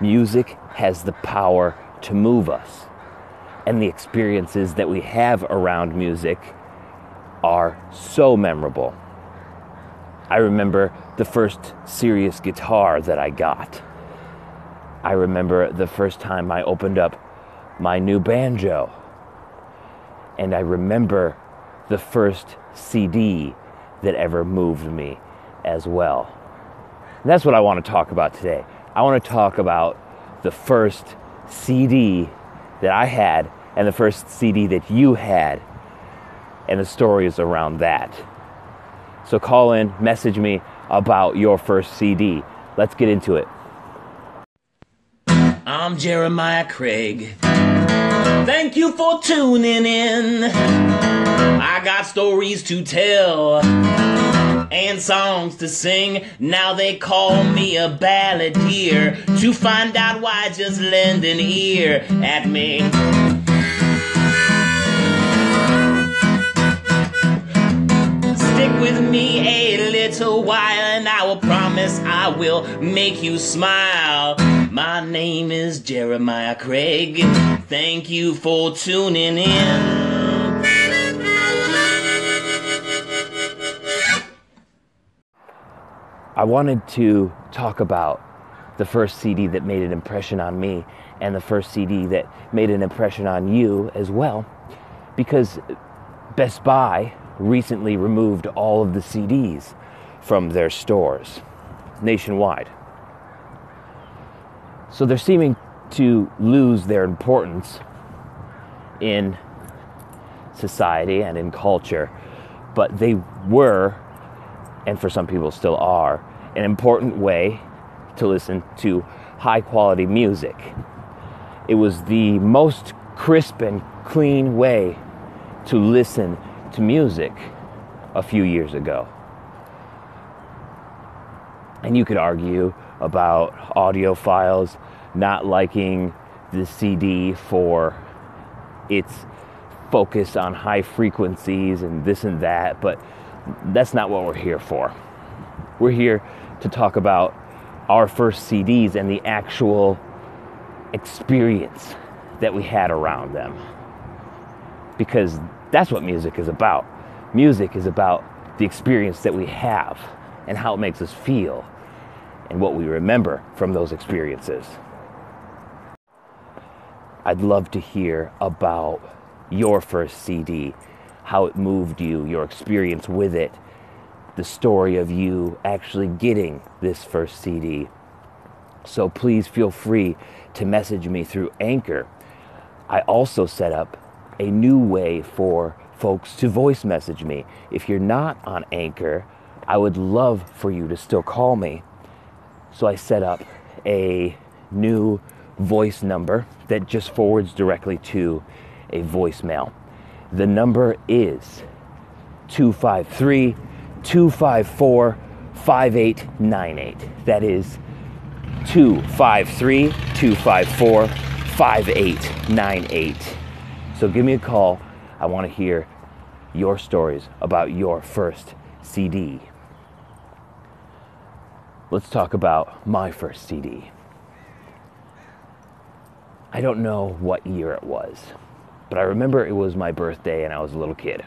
music has the power to move us. And the experiences that we have around music are so memorable. I remember the first serious guitar that I got. I remember the first time I opened up my new banjo. And I remember the first CD that ever moved me as well. And that's what I want to talk about today. I want to talk about the first CD that I had and the first CD that you had and the stories around that. So call in, message me about your first CD. Let's get into it. I'm Jeremiah Craig. Thank you for tuning in. I got stories to tell and songs to sing. Now they call me a balladeer. To find out why, just lend an ear at me. Stick with me a little while, and I will promise I will make you smile. My name is Jeremiah Craig. Thank you for tuning in. I wanted to talk about the first CD that made an impression on me and the first CD that made an impression on you as well, because Best Buy recently removed all of the CDs from their stores nationwide. So they're seeming to lose their importance in society and in culture, but they were and for some people still are, an important way to listen to high quality music. It was the most crisp and clean way to listen to music a few years ago. And you could argue about audiophiles not liking the CD for its focus on high frequencies and this and that, but that's not what we're here for. We're here to talk about our first CDs and the actual experience that we had around them. Because that's what music is about. Music is about the experience that we have and how it makes us feel and what we remember from those experiences. I'd love to hear about your first CD how it moved you, your experience with it, the story of you actually getting this first CD. So please feel free to message me through Anchor. I also set up a new way for folks to voice message me. If you're not on Anchor, I would love for you to still call me. So I set up a new voice number that just forwards directly to a voicemail. The number is 253 254 5898. That is 253 254 5898. So give me a call. I want to hear your stories about your first CD. Let's talk about my first CD. I don't know what year it was. But I remember it was my birthday and I was a little kid.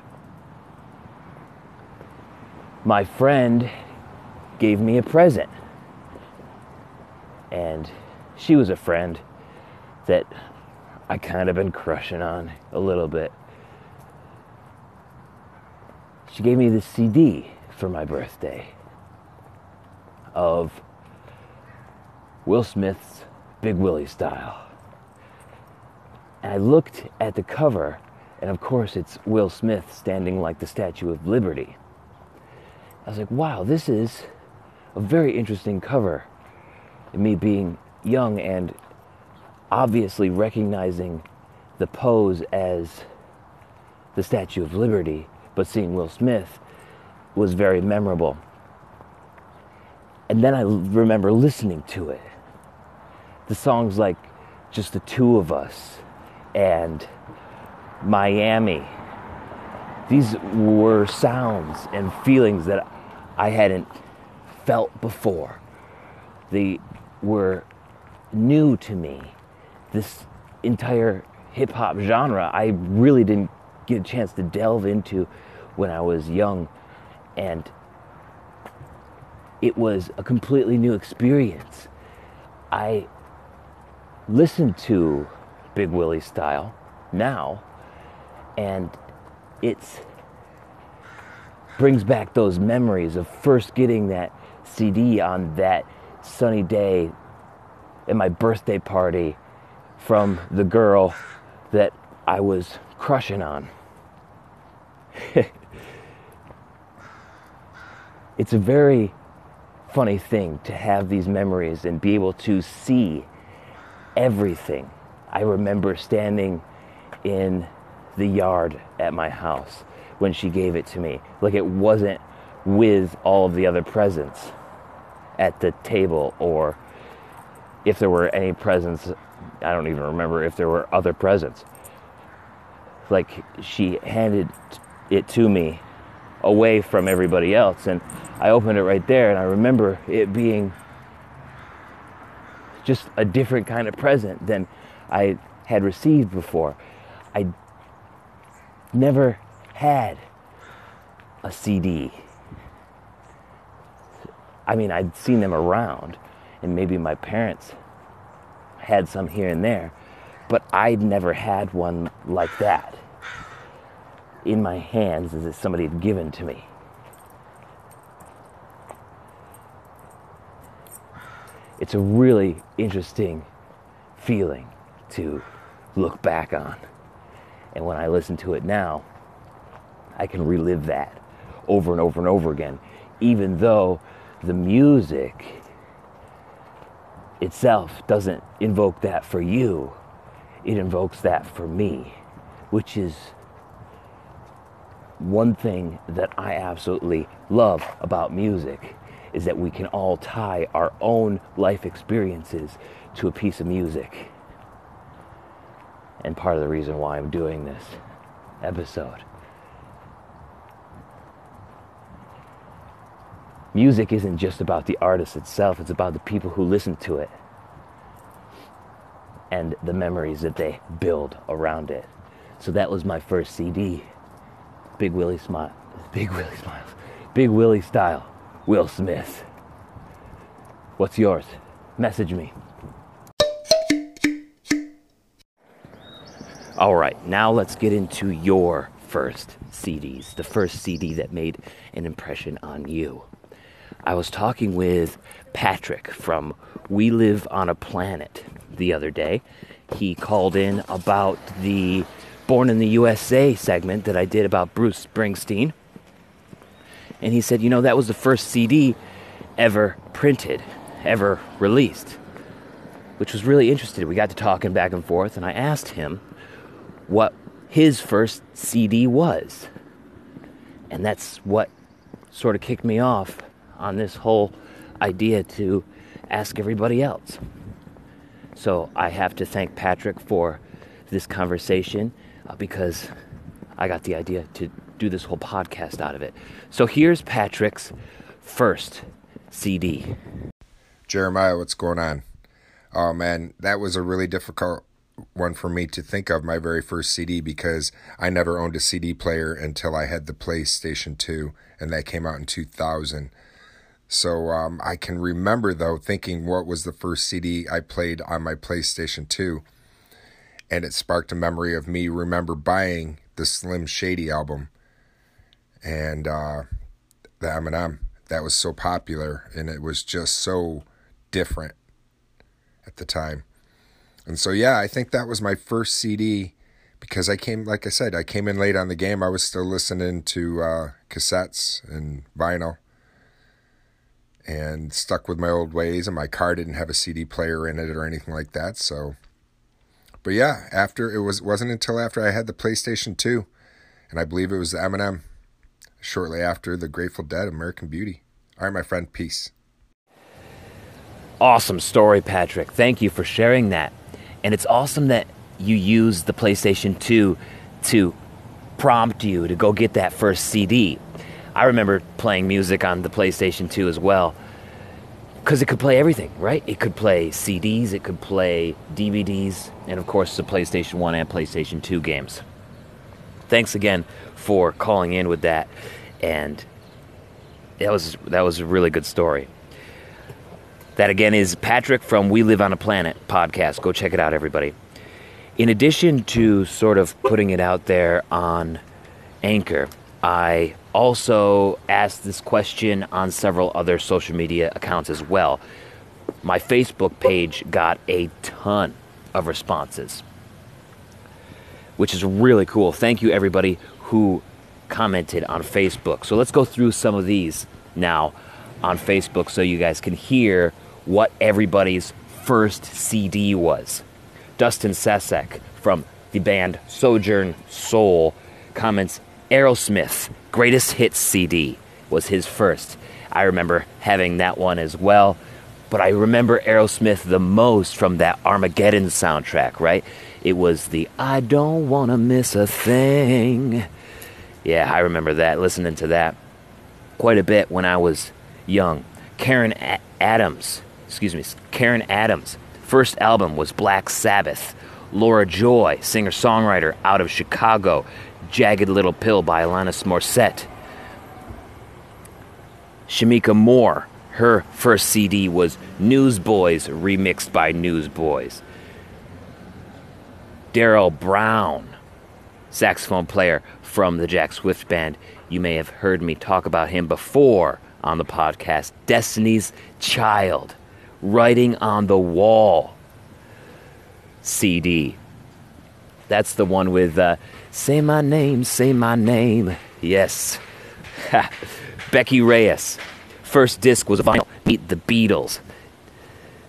My friend gave me a present. And she was a friend that I kind of been crushing on a little bit. She gave me this CD for my birthday of Will Smith's Big Willie style. And I looked at the cover, and of course, it's Will Smith standing like the Statue of Liberty. I was like, wow, this is a very interesting cover. And me being young and obviously recognizing the pose as the Statue of Liberty, but seeing Will Smith was very memorable. And then I remember listening to it. The songs like Just the Two of Us and Miami. These were sounds and feelings that I hadn't felt before. They were new to me. This entire hip hop genre, I really didn't get a chance to delve into when I was young. And it was a completely new experience. I listened to Big Willie style now, and it's brings back those memories of first getting that CD on that sunny day at my birthday party from the girl that I was crushing on. it's a very funny thing to have these memories and be able to see everything. I remember standing in the yard at my house when she gave it to me. Like it wasn't with all of the other presents at the table or if there were any presents. I don't even remember if there were other presents. Like she handed it to me away from everybody else and I opened it right there and I remember it being just a different kind of present than I had received before. I never had a CD. I mean, I'd seen them around, and maybe my parents had some here and there, but I'd never had one like that in my hands as if somebody had given to me. It's a really interesting feeling to look back on. And when I listen to it now, I can relive that over and over and over again, even though the music itself doesn't invoke that for you, it invokes that for me, which is one thing that I absolutely love about music is that we can all tie our own life experiences to a piece of music. And part of the reason why I'm doing this episode. Music isn't just about the artist itself, it's about the people who listen to it and the memories that they build around it. So that was my first CD. Big Willie Smile. Big Willie Smiles. Big Willie style. Will Smith. What's yours? Message me. All right, now let's get into your first CDs, the first CD that made an impression on you. I was talking with Patrick from We Live on a Planet the other day. He called in about the Born in the USA segment that I did about Bruce Springsteen. And he said, you know, that was the first CD ever printed, ever released, which was really interesting. We got to talking back and forth, and I asked him what his first CD was. And that's what sort of kicked me off on this whole idea to ask everybody else. So I have to thank Patrick for this conversation uh, because I got the idea to do this whole podcast out of it. So here's Patrick's first CD. Jeremiah, what's going on? Oh man, that was a really difficult one for me to think of my very first CD because I never owned a CD player until I had the PlayStation 2 and that came out in 2000. So um, I can remember though thinking what was the first CD I played on my PlayStation 2, and it sparked a memory of me remember buying the Slim Shady album, and uh, the Eminem that was so popular, and it was just so different at the time. And so yeah, I think that was my first CD because I came, like I said, I came in late on the game. I was still listening to uh, cassettes and vinyl and stuck with my old ways and my car didn't have a CD player in it or anything like that. So but yeah after it was wasn't until after I had the PlayStation 2 and I believe it was the Eminem shortly after the Grateful Dead American Beauty. All right my friend peace. Awesome story Patrick. Thank you for sharing that and it's awesome that you use the PlayStation 2 to prompt you to go get that first CD I remember playing music on the PlayStation 2 as well. because it could play everything, right? It could play CDs, it could play DVDs, and of course the PlayStation 1 and PlayStation 2 games. Thanks again for calling in with that, and that was that was a really good story. That again is Patrick from We Live on a Planet podcast. Go check it out, everybody. In addition to sort of putting it out there on Anchor, I also asked this question on several other social media accounts as well. My Facebook page got a ton of responses, which is really cool. Thank you, everybody who commented on Facebook. So let's go through some of these now on Facebook so you guys can hear what everybody's first CD was. Dustin Sasek from the band Sojourn Soul comments Aerosmith Greatest Hits CD was his first. I remember having that one as well, but I remember Aerosmith the most from that Armageddon soundtrack, right? It was the I Don't Wanna Miss a Thing. Yeah, I remember that, listening to that quite a bit when I was young. Karen a- Adams, excuse me, Karen Adams, first album was Black Sabbath. Laura Joy, singer songwriter out of Chicago, Jagged Little Pill by Alanis Morissette. Shamika Moore, her first CD was Newsboys remixed by Newsboys. Daryl Brown, saxophone player from the Jack Swift Band. You may have heard me talk about him before on the podcast. Destiny's Child, Writing on the Wall CD. That's the one with uh, Say My Name, Say My Name. Yes. Becky Reyes. First disc was vinyl. Meet the Beatles.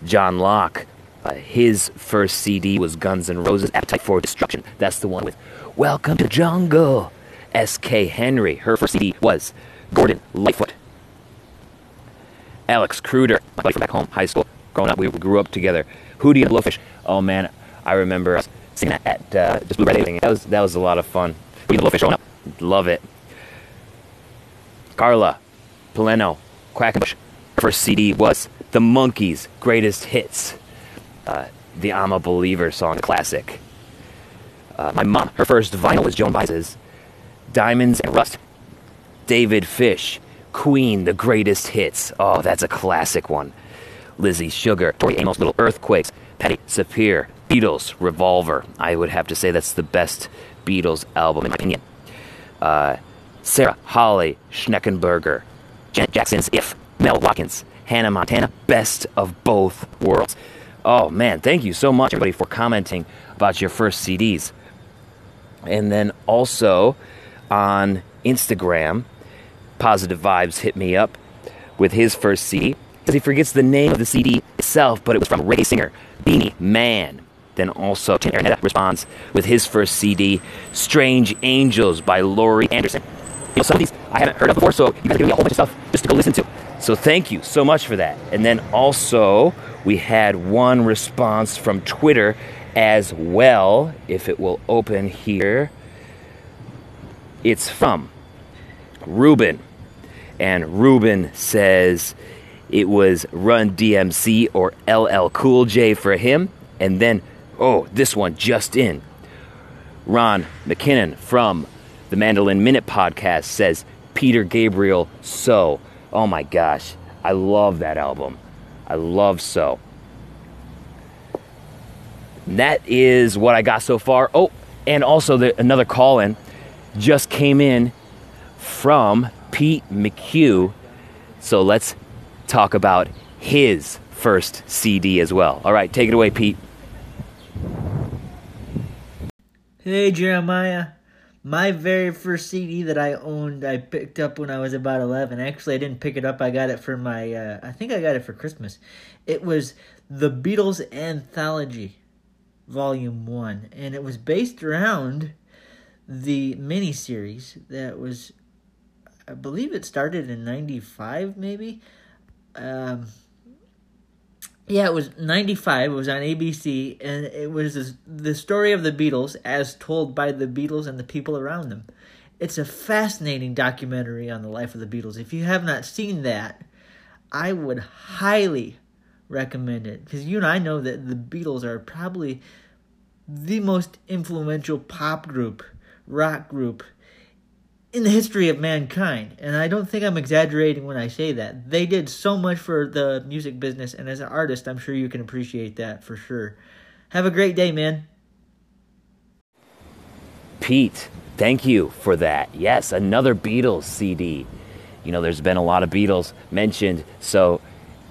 John Locke. Uh, his first CD was Guns N' Roses' Appetite for Destruction. That's the one with Welcome to Jungle. S.K. Henry. Her first CD was Gordon Lightfoot. Alex Kruder, my buddy from back home, high school. Growing up, we grew up together. Hootie and Blowfish. Oh man, I remember singing that at uh, just Blue Red. That was that was a lot of fun. Hootie and Blowfish growing up, love it. Carla, Poleno, Quackenbush. Her first CD was The Monkees' Greatest Hits. Uh, the I'm a Believer song, classic. Uh, my mom, her first vinyl was Joan Baez's Diamonds and Rust. David Fish, Queen, The Greatest Hits. Oh, that's a classic one. Lizzie Sugar, Tori Amos, Little Earthquakes, Patty Sapir, Beatles, Revolver. I would have to say that's the best Beatles album in my opinion. Uh, Sarah Holly Schneckenberger, Janet Jackson's If, Mel Watkins, Hannah Montana, Best of Both Worlds. Oh man, thank you so much, everybody, for commenting about your first CDs. And then also on Instagram, Positive Vibes hit me up with his first CD because he forgets the name of the CD itself, but it was from reggae singer Beenie Man. Then also, Tim responds with his first CD, Strange Angels by Laurie Anderson. You know, some of these I haven't heard of before, so you guys giving me a whole bunch of stuff just to go listen to. So thank you so much for that. And then also, we had one response from Twitter as well, if it will open here. It's from Ruben. And Ruben says it was Run DMC or LL Cool J for him. And then, oh, this one just in. Ron McKinnon from the Mandolin Minute podcast says Peter Gabriel So. Oh my gosh, I love that album. I love So. That is what I got so far. Oh, and also the, another call in just came in from Pete McHugh. So let's talk about his first CD as well. All right, take it away, Pete. Hey Jeremiah. My very first CD that I owned, I picked up when I was about 11. Actually, I didn't pick it up. I got it for my, uh, I think I got it for Christmas. It was The Beatles Anthology, Volume 1. And it was based around the miniseries that was, I believe it started in 95, maybe. Um, yeah, it was 95. It was on ABC, and it was the story of the Beatles as told by the Beatles and the people around them. It's a fascinating documentary on the life of the Beatles. If you have not seen that, I would highly recommend it because you and I know that the Beatles are probably the most influential pop group, rock group in the history of mankind. And I don't think I'm exaggerating when I say that. They did so much for the music business, and as an artist, I'm sure you can appreciate that for sure. Have a great day, man. Pete, thank you for that. Yes, another Beatles CD. You know, there's been a lot of Beatles mentioned, so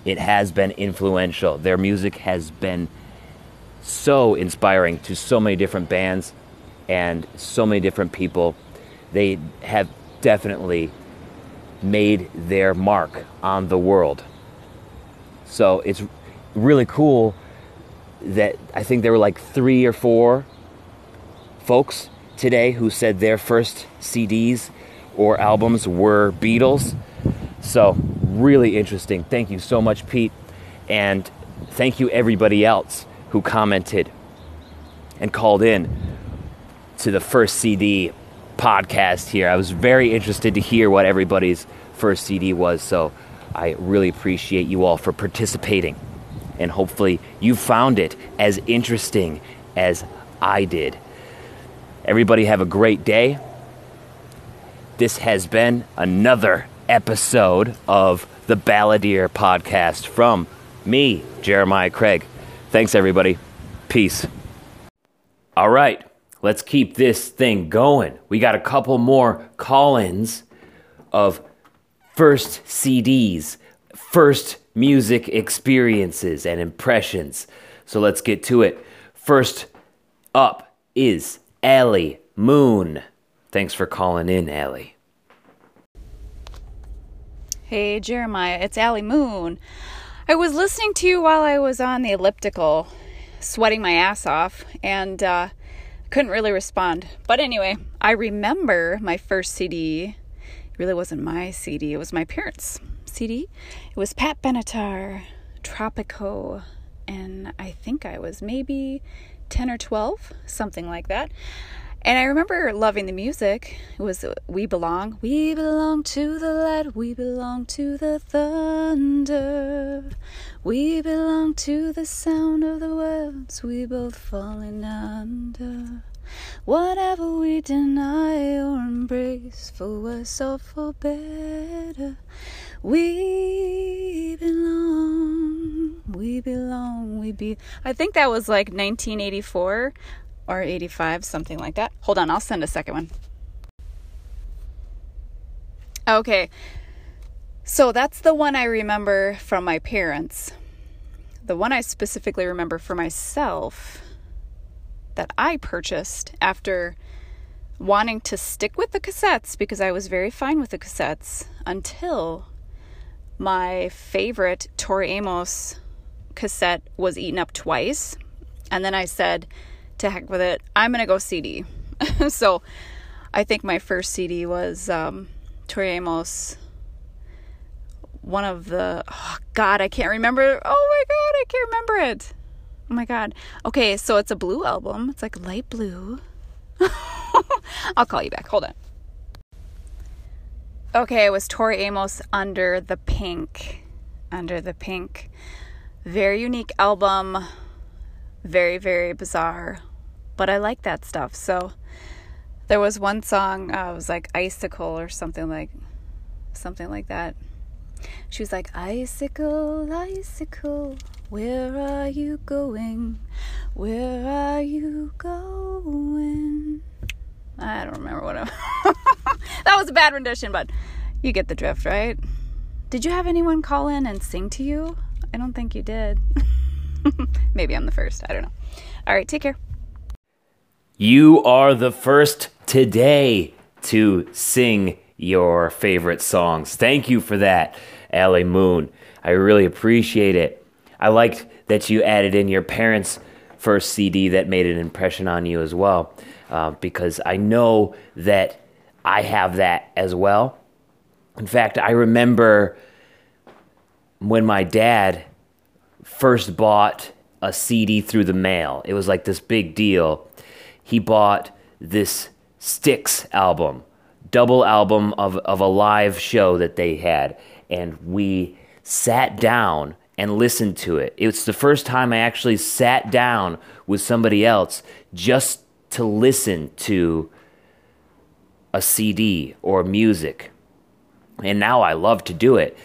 it has been influential. Their music has been so inspiring to so many different bands and so many different people. They have definitely made their mark on the world. So it's really cool that I think there were like three or four folks today who said their first CDs or albums were Beatles. So, really interesting. Thank you so much, Pete. And thank you, everybody else who commented and called in to the first CD podcast here. I was very interested to hear what everybody's first CD was. So, I really appreciate you all for participating. And hopefully, you found it as interesting as I did. Everybody, have a great day. This has been another episode of the Balladeer podcast from me, Jeremiah Craig. Thanks, everybody. Peace. All right, let's keep this thing going. We got a couple more call ins of first CDs, first music experiences, and impressions. So let's get to it. First up is Allie Moon. Thanks for calling in, Allie. Hey, Jeremiah, it's Allie Moon. I was listening to you while I was on the elliptical, sweating my ass off, and uh, couldn't really respond. But anyway, I remember my first CD. It really wasn't my CD, it was my parents' CD. It was Pat Benatar, Tropico, and I think I was maybe 10 or 12, something like that. And I remember loving the music. It was uh, We Belong. We belong to the light. We belong to the thunder. We belong to the sound of the words we both falling under. Whatever we deny or embrace, for worse or for better, we belong. We belong. We be. I think that was like 1984 or 85, something like that. Hold on, I'll send a second one. Okay, so that's the one I remember from my parents. The one I specifically remember for myself that I purchased after wanting to stick with the cassettes because I was very fine with the cassettes until my favorite Tori Amos cassette was eaten up twice. And then I said, to heck with it. I'm going to go CD. so I think my first CD was um, Tori Amos. One of the, oh God, I can't remember. Oh my God, I can't remember it. Oh my God. Okay, so it's a blue album. It's like light blue. I'll call you back. Hold on. Okay, it was Tori Amos Under the Pink. Under the Pink. Very unique album. Very, very bizarre but I like that stuff. So there was one song, uh, it was like Icicle or something like something like that. She was like, Icicle, icicle, where are you going? Where are you going? I don't remember what I That was a bad rendition, but you get the drift, right? Did you have anyone call in and sing to you? I don't think you did. Maybe I'm the first. I don't know. All right, take care. You are the first today to sing your favorite songs. Thank you for that, Allie Moon. I really appreciate it. I liked that you added in your parents' first CD that made an impression on you as well, uh, because I know that I have that as well. In fact, I remember when my dad first bought a CD through the mail. It was like this big deal he bought this Styx album, double album of, of a live show that they had. And we sat down and listened to it. It's the first time I actually sat down with somebody else just to listen to a CD or music. And now I love to do it.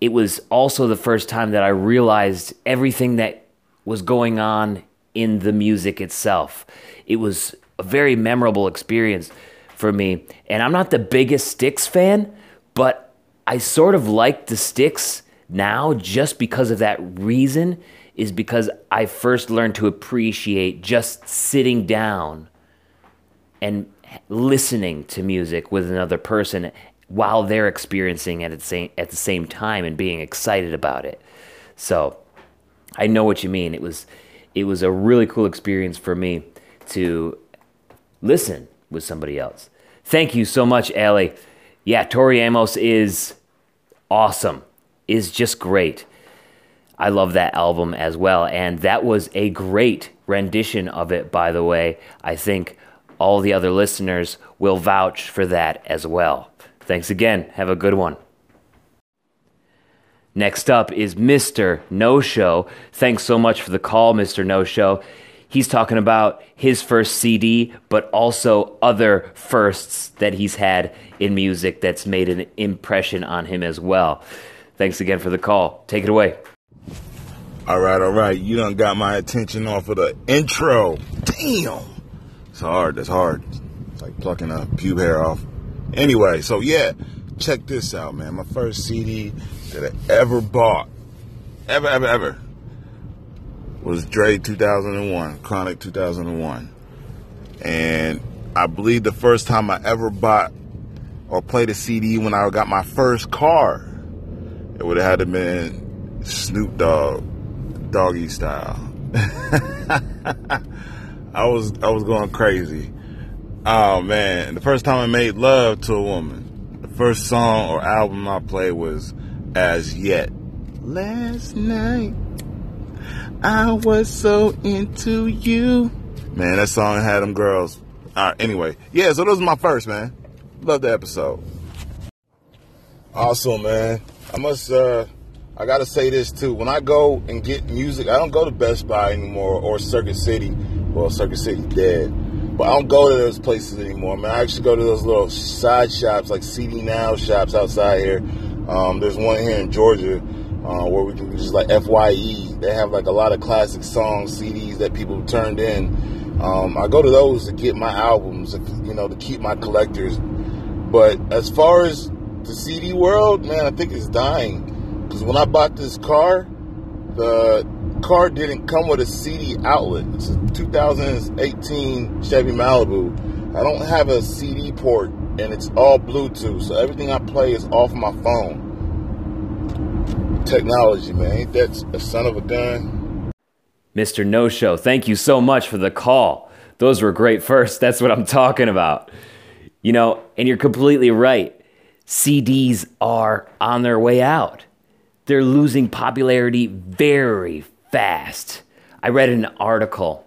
It was also the first time that I realized everything that was going on in the music itself. It was a very memorable experience for me. And I'm not the biggest Styx fan, but I sort of like the Styx now just because of that reason is because I first learned to appreciate just sitting down and listening to music with another person while they're experiencing it at the same at the same time and being excited about it. So I know what you mean. It was it was a really cool experience for me to listen with somebody else. Thank you so much, Allie. Yeah, Tori Amos is awesome. Is just great. I love that album as well. And that was a great rendition of it, by the way. I think all the other listeners will vouch for that as well. Thanks again. Have a good one. Next up is Mr. No Show. Thanks so much for the call, Mr. No Show. He's talking about his first CD, but also other firsts that he's had in music that's made an impression on him as well. Thanks again for the call. Take it away. All right, all right. You done got my attention off of the intro. Damn. It's hard. That's hard. It's like plucking a pube hair off. Anyway, so yeah, check this out, man. My first CD that I ever bought, ever, ever, ever, was Dre 2001, Chronic 2001. And I believe the first time I ever bought or played a CD when I got my first car, it would have had to been Snoop Dogg, Doggy Style. I was I was going crazy. Oh man, the first time I made love to a woman, first song or album I played was As Yet. Last night, I was so into you. Man, that song had them girls. All right, anyway, yeah, so those are my first, man. Love the episode. Awesome, man, I must, uh, I gotta say this too. When I go and get music, I don't go to Best Buy anymore or Circuit City. Well, Circuit City dead. But I don't go to those places anymore, man. I actually go to those little side shops, like CD Now shops outside here. Um, there's one here in Georgia uh, where we can just like FYE. They have like a lot of classic songs, CDs that people turned in. Um, I go to those to get my albums, you know, to keep my collectors. But as far as the CD world, man, I think it's dying. Because when I bought this car, the car didn't come with a CD outlet. It's a 2018 Chevy Malibu. I don't have a CD port and it's all Bluetooth, so everything I play is off my phone. Technology, man, ain't that a son of a gun? Mr. No Show, thank you so much for the call. Those were great first. That's what I'm talking about. You know, and you're completely right. CDs are on their way out. They're losing popularity very fast. I read an article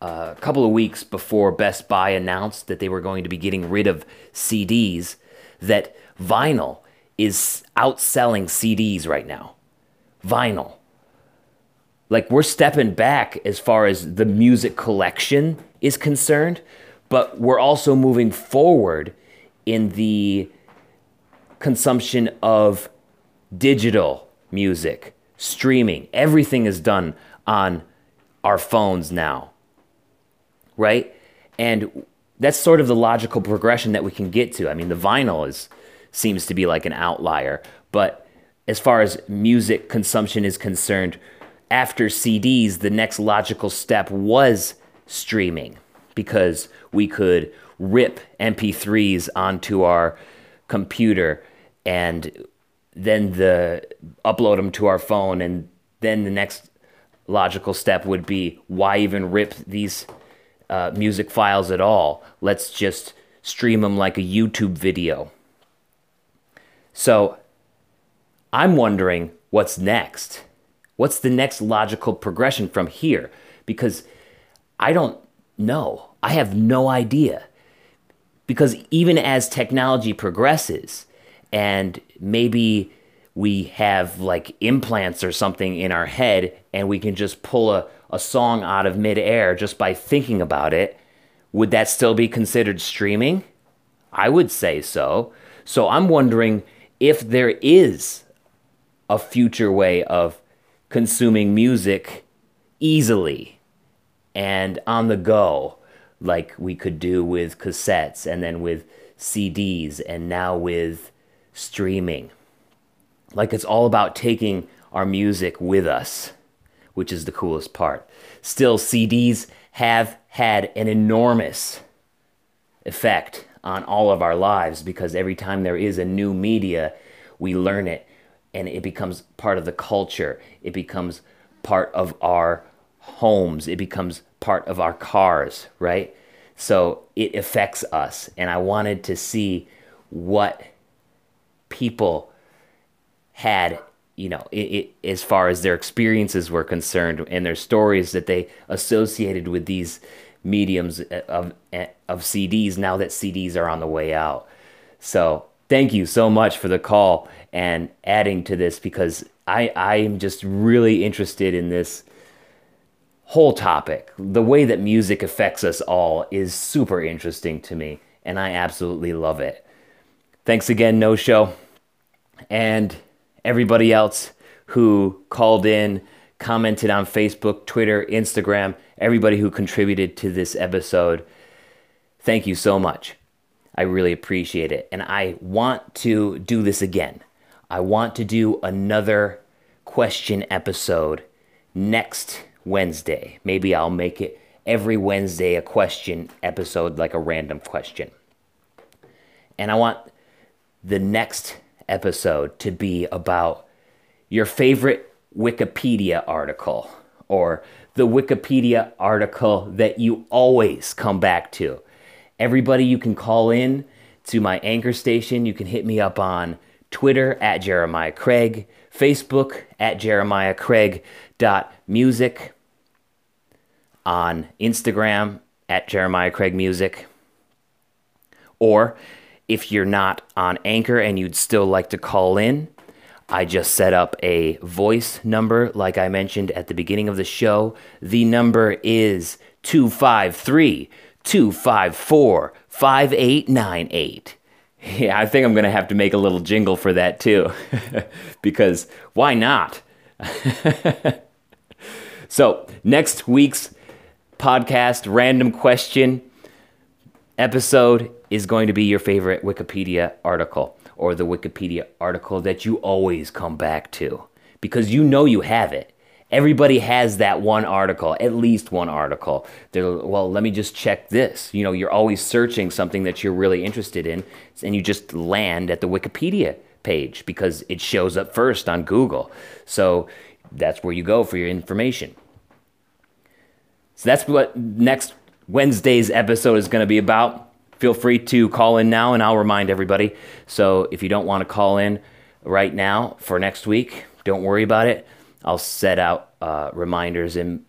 uh, a couple of weeks before Best Buy announced that they were going to be getting rid of CDs that vinyl is outselling CDs right now. Vinyl. Like we're stepping back as far as the music collection is concerned, but we're also moving forward in the consumption of digital music streaming. Everything is done on our phones now, right? And that's sort of the logical progression that we can get to. I mean, the vinyl is seems to be like an outlier, but as far as music consumption is concerned, after CDs, the next logical step was streaming because we could rip MP3s onto our computer and then the upload them to our phone and then the next logical step would be why even rip these uh, music files at all? Let's just stream them like a youtube video. So i'm wondering what's next. What's the next logical progression from here? Because i don't know. I have no idea. Because even as technology progresses and maybe we have like implants or something in our head and we can just pull a, a song out of midair just by thinking about it, would that still be considered streaming? I would say so. So I'm wondering if there is a future way of consuming music easily and on the go, like we could do with cassettes and then with CDs and now with streaming. Like it's all about taking our music with us, which is the coolest part. Still, CDs have had an enormous effect on all of our lives because every time there is a new media, we learn it and it becomes part of the culture. It becomes part of our homes. It becomes part of our cars, right? So it affects us. And I wanted to see what people had, you know, it, it, as far as their experiences were concerned and their stories that they associated with these mediums uh, of, uh, of CDs now that CDs are on the way out. So thank you so much for the call and adding to this because I, I am just really interested in this whole topic. The way that music affects us all is super interesting to me, and I absolutely love it. Thanks again, No Show, and everybody else who called in, commented on Facebook, Twitter, Instagram, everybody who contributed to this episode. Thank you so much. I really appreciate it. And I want to do this again. I want to do another question episode next Wednesday. Maybe I'll make it every Wednesday a question episode, like a random question. And I want the next episode to be about your favorite Wikipedia article or the Wikipedia article that you always come back to. Everybody, you can call in to my anchor station. You can hit me up on Twitter at Jeremiah Craig, Facebook at Jeremiah Craig dot music, on Instagram at Jeremiah Craig Music. Or if you're not on Anchor and you'd still like to call in, I just set up a voice number like I mentioned at the beginning of the show. The number is 253 254 5898. Yeah, I think I'm going to have to make a little jingle for that too. because why not? so, next week's podcast random question episode is going to be your favorite Wikipedia article or the Wikipedia article that you always come back to because you know you have it. Everybody has that one article, at least one article. They're, well, let me just check this. You know, you're always searching something that you're really interested in, and you just land at the Wikipedia page because it shows up first on Google. So that's where you go for your information. So that's what next Wednesday's episode is going to be about. Feel free to call in now, and I'll remind everybody. So if you don't want to call in right now for next week, don't worry about it. I'll set out uh, reminders in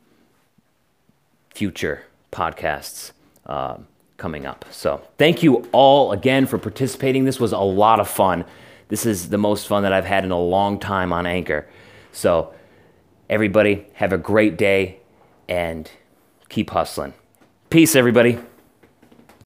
future podcasts uh, coming up. So thank you all again for participating. This was a lot of fun. This is the most fun that I've had in a long time on Anchor. So everybody have a great day and keep hustling. Peace, everybody.